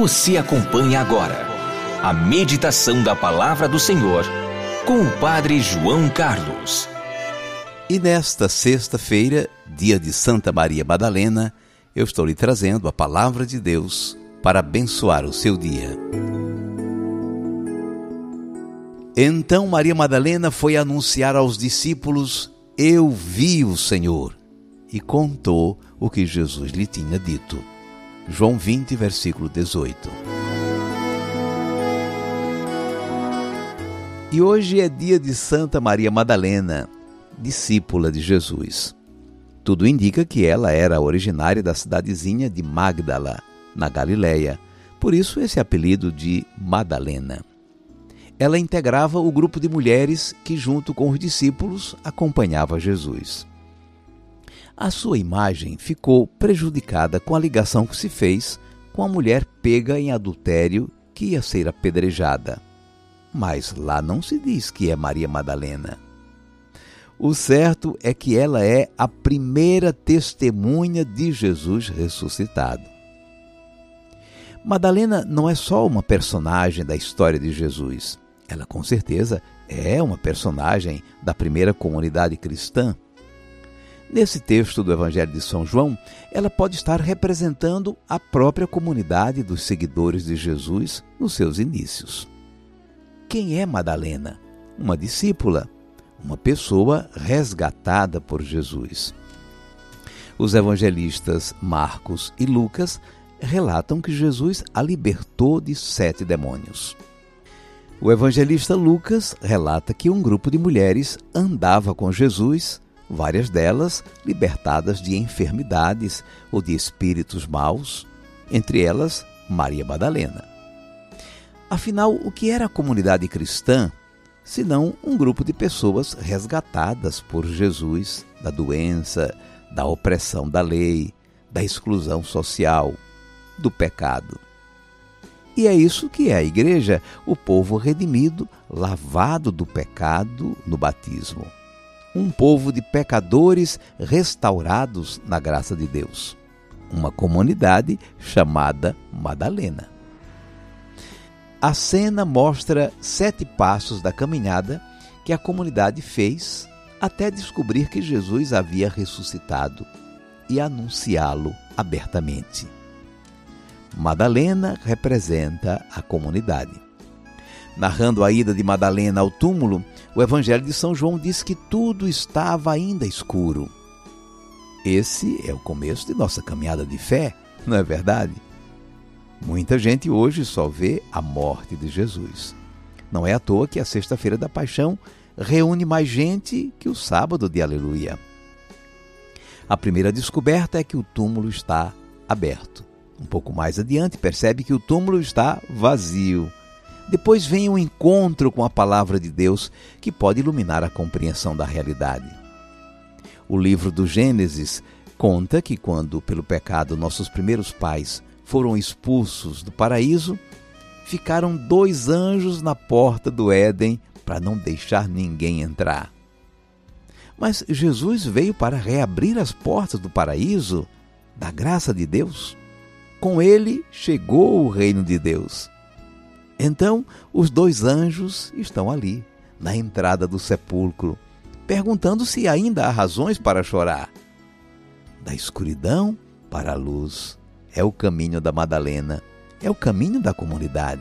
Você acompanha agora a meditação da palavra do Senhor com o Padre João Carlos. E nesta sexta-feira, dia de Santa Maria Madalena, eu estou lhe trazendo a palavra de Deus para abençoar o seu dia. Então Maria Madalena foi anunciar aos discípulos: Eu vi o Senhor, e contou o que Jesus lhe tinha dito. João 20, versículo 18. E hoje é dia de Santa Maria Madalena, discípula de Jesus. Tudo indica que ela era originária da cidadezinha de Magdala, na Galileia, por isso esse apelido de Madalena ela integrava o grupo de mulheres que, junto com os discípulos, acompanhava Jesus. A sua imagem ficou prejudicada com a ligação que se fez com a mulher pega em adultério que ia ser apedrejada. Mas lá não se diz que é Maria Madalena. O certo é que ela é a primeira testemunha de Jesus ressuscitado. Madalena não é só uma personagem da história de Jesus. Ela com certeza é uma personagem da primeira comunidade cristã. Nesse texto do Evangelho de São João, ela pode estar representando a própria comunidade dos seguidores de Jesus nos seus inícios. Quem é Madalena? Uma discípula, uma pessoa resgatada por Jesus. Os evangelistas Marcos e Lucas relatam que Jesus a libertou de sete demônios. O evangelista Lucas relata que um grupo de mulheres andava com Jesus, várias delas libertadas de enfermidades ou de espíritos maus, entre elas Maria Madalena. Afinal, o que era a comunidade cristã senão um grupo de pessoas resgatadas por Jesus da doença, da opressão da lei, da exclusão social, do pecado? E é isso que é a igreja, o povo redimido, lavado do pecado no batismo. Um povo de pecadores restaurados na graça de Deus. Uma comunidade chamada Madalena. A cena mostra sete passos da caminhada que a comunidade fez até descobrir que Jesus havia ressuscitado e anunciá-lo abertamente. Madalena representa a comunidade. Narrando a ida de Madalena ao túmulo, o Evangelho de São João diz que tudo estava ainda escuro. Esse é o começo de nossa caminhada de fé, não é verdade? Muita gente hoje só vê a morte de Jesus. Não é à toa que a Sexta-feira da Paixão reúne mais gente que o sábado de Aleluia. A primeira descoberta é que o túmulo está aberto. Um pouco mais adiante, percebe que o túmulo está vazio. Depois vem o um encontro com a palavra de Deus, que pode iluminar a compreensão da realidade. O livro do Gênesis conta que, quando, pelo pecado, nossos primeiros pais foram expulsos do paraíso, ficaram dois anjos na porta do Éden para não deixar ninguém entrar. Mas Jesus veio para reabrir as portas do paraíso, da graça de Deus com ele chegou o reino de Deus. Então, os dois anjos estão ali, na entrada do sepulcro, perguntando se ainda há razões para chorar. Da escuridão para a luz é o caminho da Madalena, é o caminho da comunidade.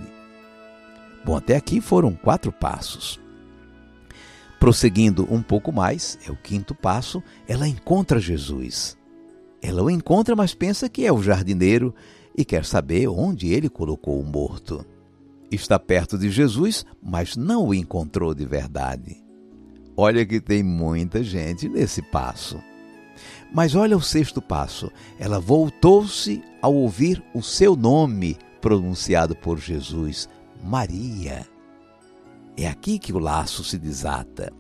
Bom, até aqui foram quatro passos. Prosseguindo um pouco mais, é o quinto passo, ela encontra Jesus. Ela o encontra, mas pensa que é o jardineiro e quer saber onde ele colocou o morto. Está perto de Jesus, mas não o encontrou de verdade. Olha que tem muita gente nesse passo. Mas olha o sexto passo. Ela voltou-se ao ouvir o seu nome pronunciado por Jesus, Maria. É aqui que o laço se desata,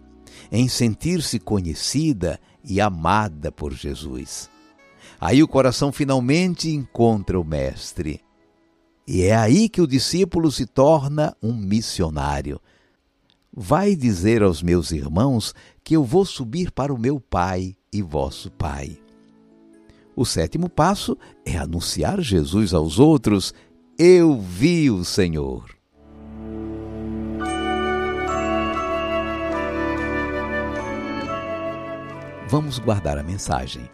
em sentir-se conhecida e amada por Jesus. Aí o coração finalmente encontra o Mestre. E é aí que o discípulo se torna um missionário. Vai dizer aos meus irmãos que eu vou subir para o meu Pai e vosso Pai. O sétimo passo é anunciar Jesus aos outros: Eu vi o Senhor. Vamos guardar a mensagem.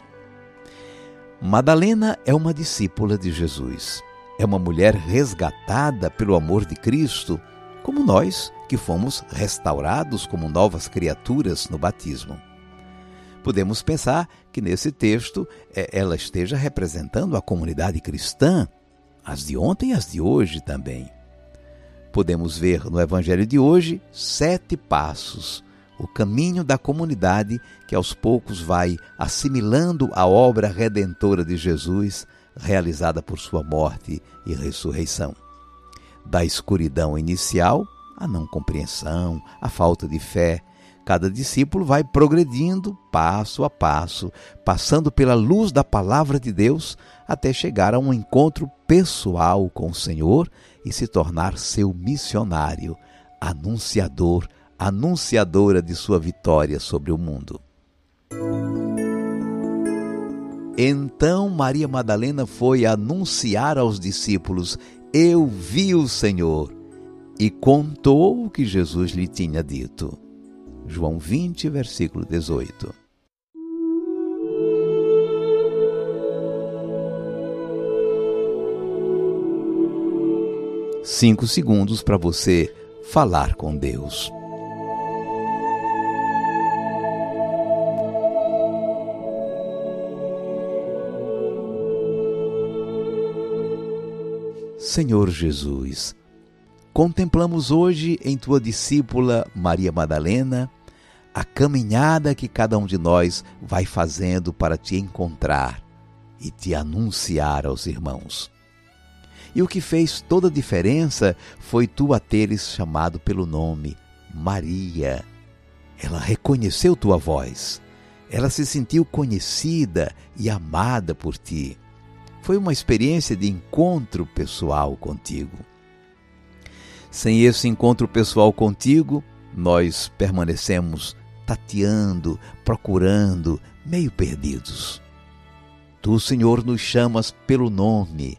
Madalena é uma discípula de Jesus. É uma mulher resgatada pelo amor de Cristo, como nós que fomos restaurados como novas criaturas no batismo podemos pensar que nesse texto é, ela esteja representando a comunidade cristã, as de ontem e as de hoje também. Podemos ver no Evangelho de hoje sete passos, o caminho da comunidade que aos poucos vai assimilando a obra redentora de Jesus, realizada por sua morte e ressurreição. Da escuridão inicial, a não compreensão, a falta de fé, Cada discípulo vai progredindo passo a passo, passando pela luz da palavra de Deus até chegar a um encontro pessoal com o Senhor e se tornar seu missionário, anunciador, anunciadora de sua vitória sobre o mundo. Então Maria Madalena foi anunciar aos discípulos: Eu vi o Senhor, e contou o que Jesus lhe tinha dito. João 20, versículo 18. Cinco segundos para você falar com Deus. Senhor Jesus, contemplamos hoje em tua discípula Maria Madalena a caminhada que cada um de nós vai fazendo para te encontrar e te anunciar aos irmãos. E o que fez toda a diferença foi tu a teres chamado pelo nome Maria. Ela reconheceu tua voz. Ela se sentiu conhecida e amada por ti. Foi uma experiência de encontro pessoal contigo. Sem esse encontro pessoal contigo, nós permanecemos tateando, procurando, meio perdidos. Tu, Senhor, nos chamas pelo nome,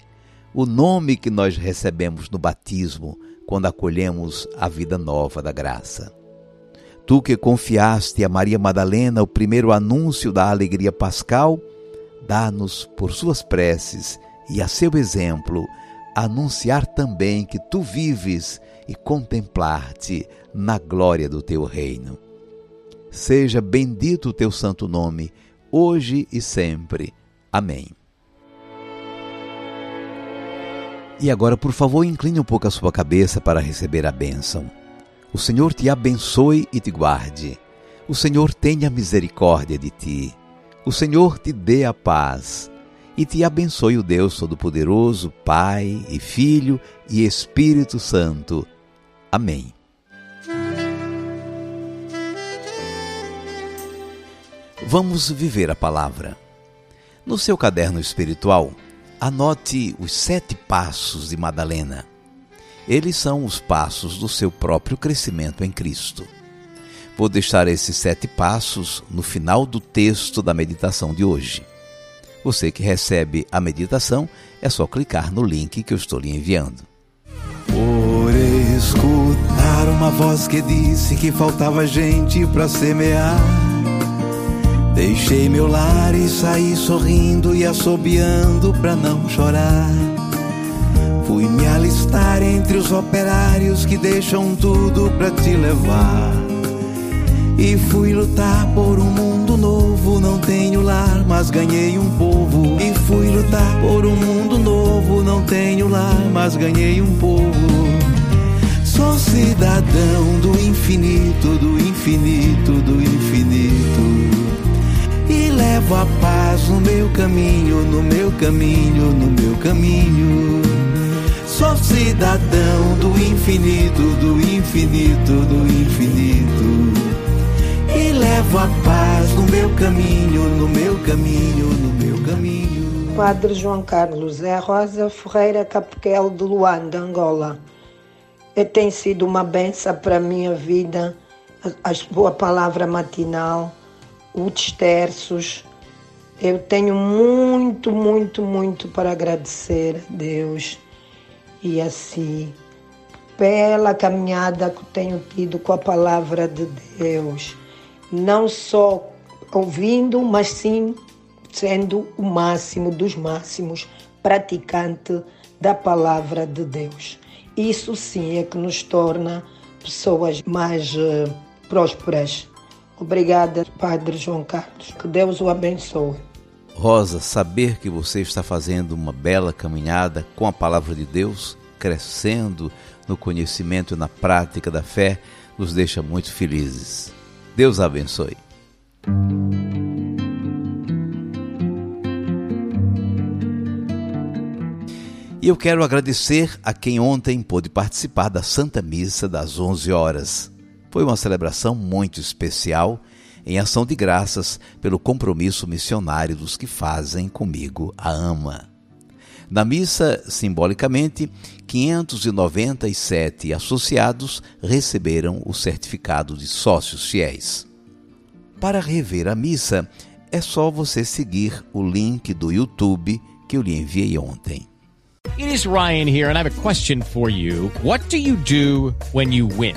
o nome que nós recebemos no batismo, quando acolhemos a vida nova da graça. Tu que confiaste a Maria Madalena o primeiro anúncio da alegria pascal, dá-nos, por suas preces e a seu exemplo, anunciar também que tu vives e contemplar-te na glória do teu reino. Seja bendito o teu santo nome, hoje e sempre. Amém. E agora, por favor, incline um pouco a sua cabeça para receber a bênção. O Senhor te abençoe e te guarde. O Senhor tenha misericórdia de ti. O Senhor te dê a paz. E te abençoe o Deus Todo-Poderoso, Pai e Filho e Espírito Santo. Amém. Vamos viver a palavra. No seu caderno espiritual, anote os sete passos de Madalena. Eles são os passos do seu próprio crescimento em Cristo. Vou deixar esses sete passos no final do texto da meditação de hoje. Você que recebe a meditação, é só clicar no link que eu estou lhe enviando. Por escutar uma voz que disse que faltava gente para semear Deixei meu lar e saí sorrindo e assobiando pra não chorar. Fui me alistar entre os operários que deixam tudo pra te levar. E fui lutar por um mundo novo. Não tenho lar, mas ganhei um povo. E fui lutar por um mundo novo. Não tenho lar, mas ganhei um povo. Sou cidadão do infinito, do infinito, do infinito levo a paz no meu caminho, no meu caminho, no meu caminho. Sou cidadão do infinito, do infinito, do infinito. Levo a paz no meu caminho, no meu caminho, no meu caminho. Padre João Carlos, é a Rosa Ferreira Capequel de Luanda, Angola. Tem sido uma benção para a minha vida, a, a sua palavra matinal, os terços. Eu tenho muito, muito, muito para agradecer a Deus. E assim, pela caminhada que tenho tido com a palavra de Deus, não só ouvindo, mas sim sendo o máximo dos máximos praticante da palavra de Deus. Isso sim é que nos torna pessoas mais uh, prósperas. Obrigada, Padre João Carlos. Que Deus o abençoe. Rosa, saber que você está fazendo uma bela caminhada com a palavra de Deus, crescendo no conhecimento e na prática da fé, nos deixa muito felizes. Deus abençoe. E eu quero agradecer a quem ontem pôde participar da Santa Missa das 11 horas. Foi uma celebração muito especial, em ação de graças pelo compromisso missionário dos que fazem comigo a AMA. Na missa, simbolicamente, 597 associados receberam o certificado de sócios fiéis. Para rever a missa, é só você seguir o link do YouTube que eu lhe enviei ontem. It is Ryan here, and I have a question for you. What do you do when you win?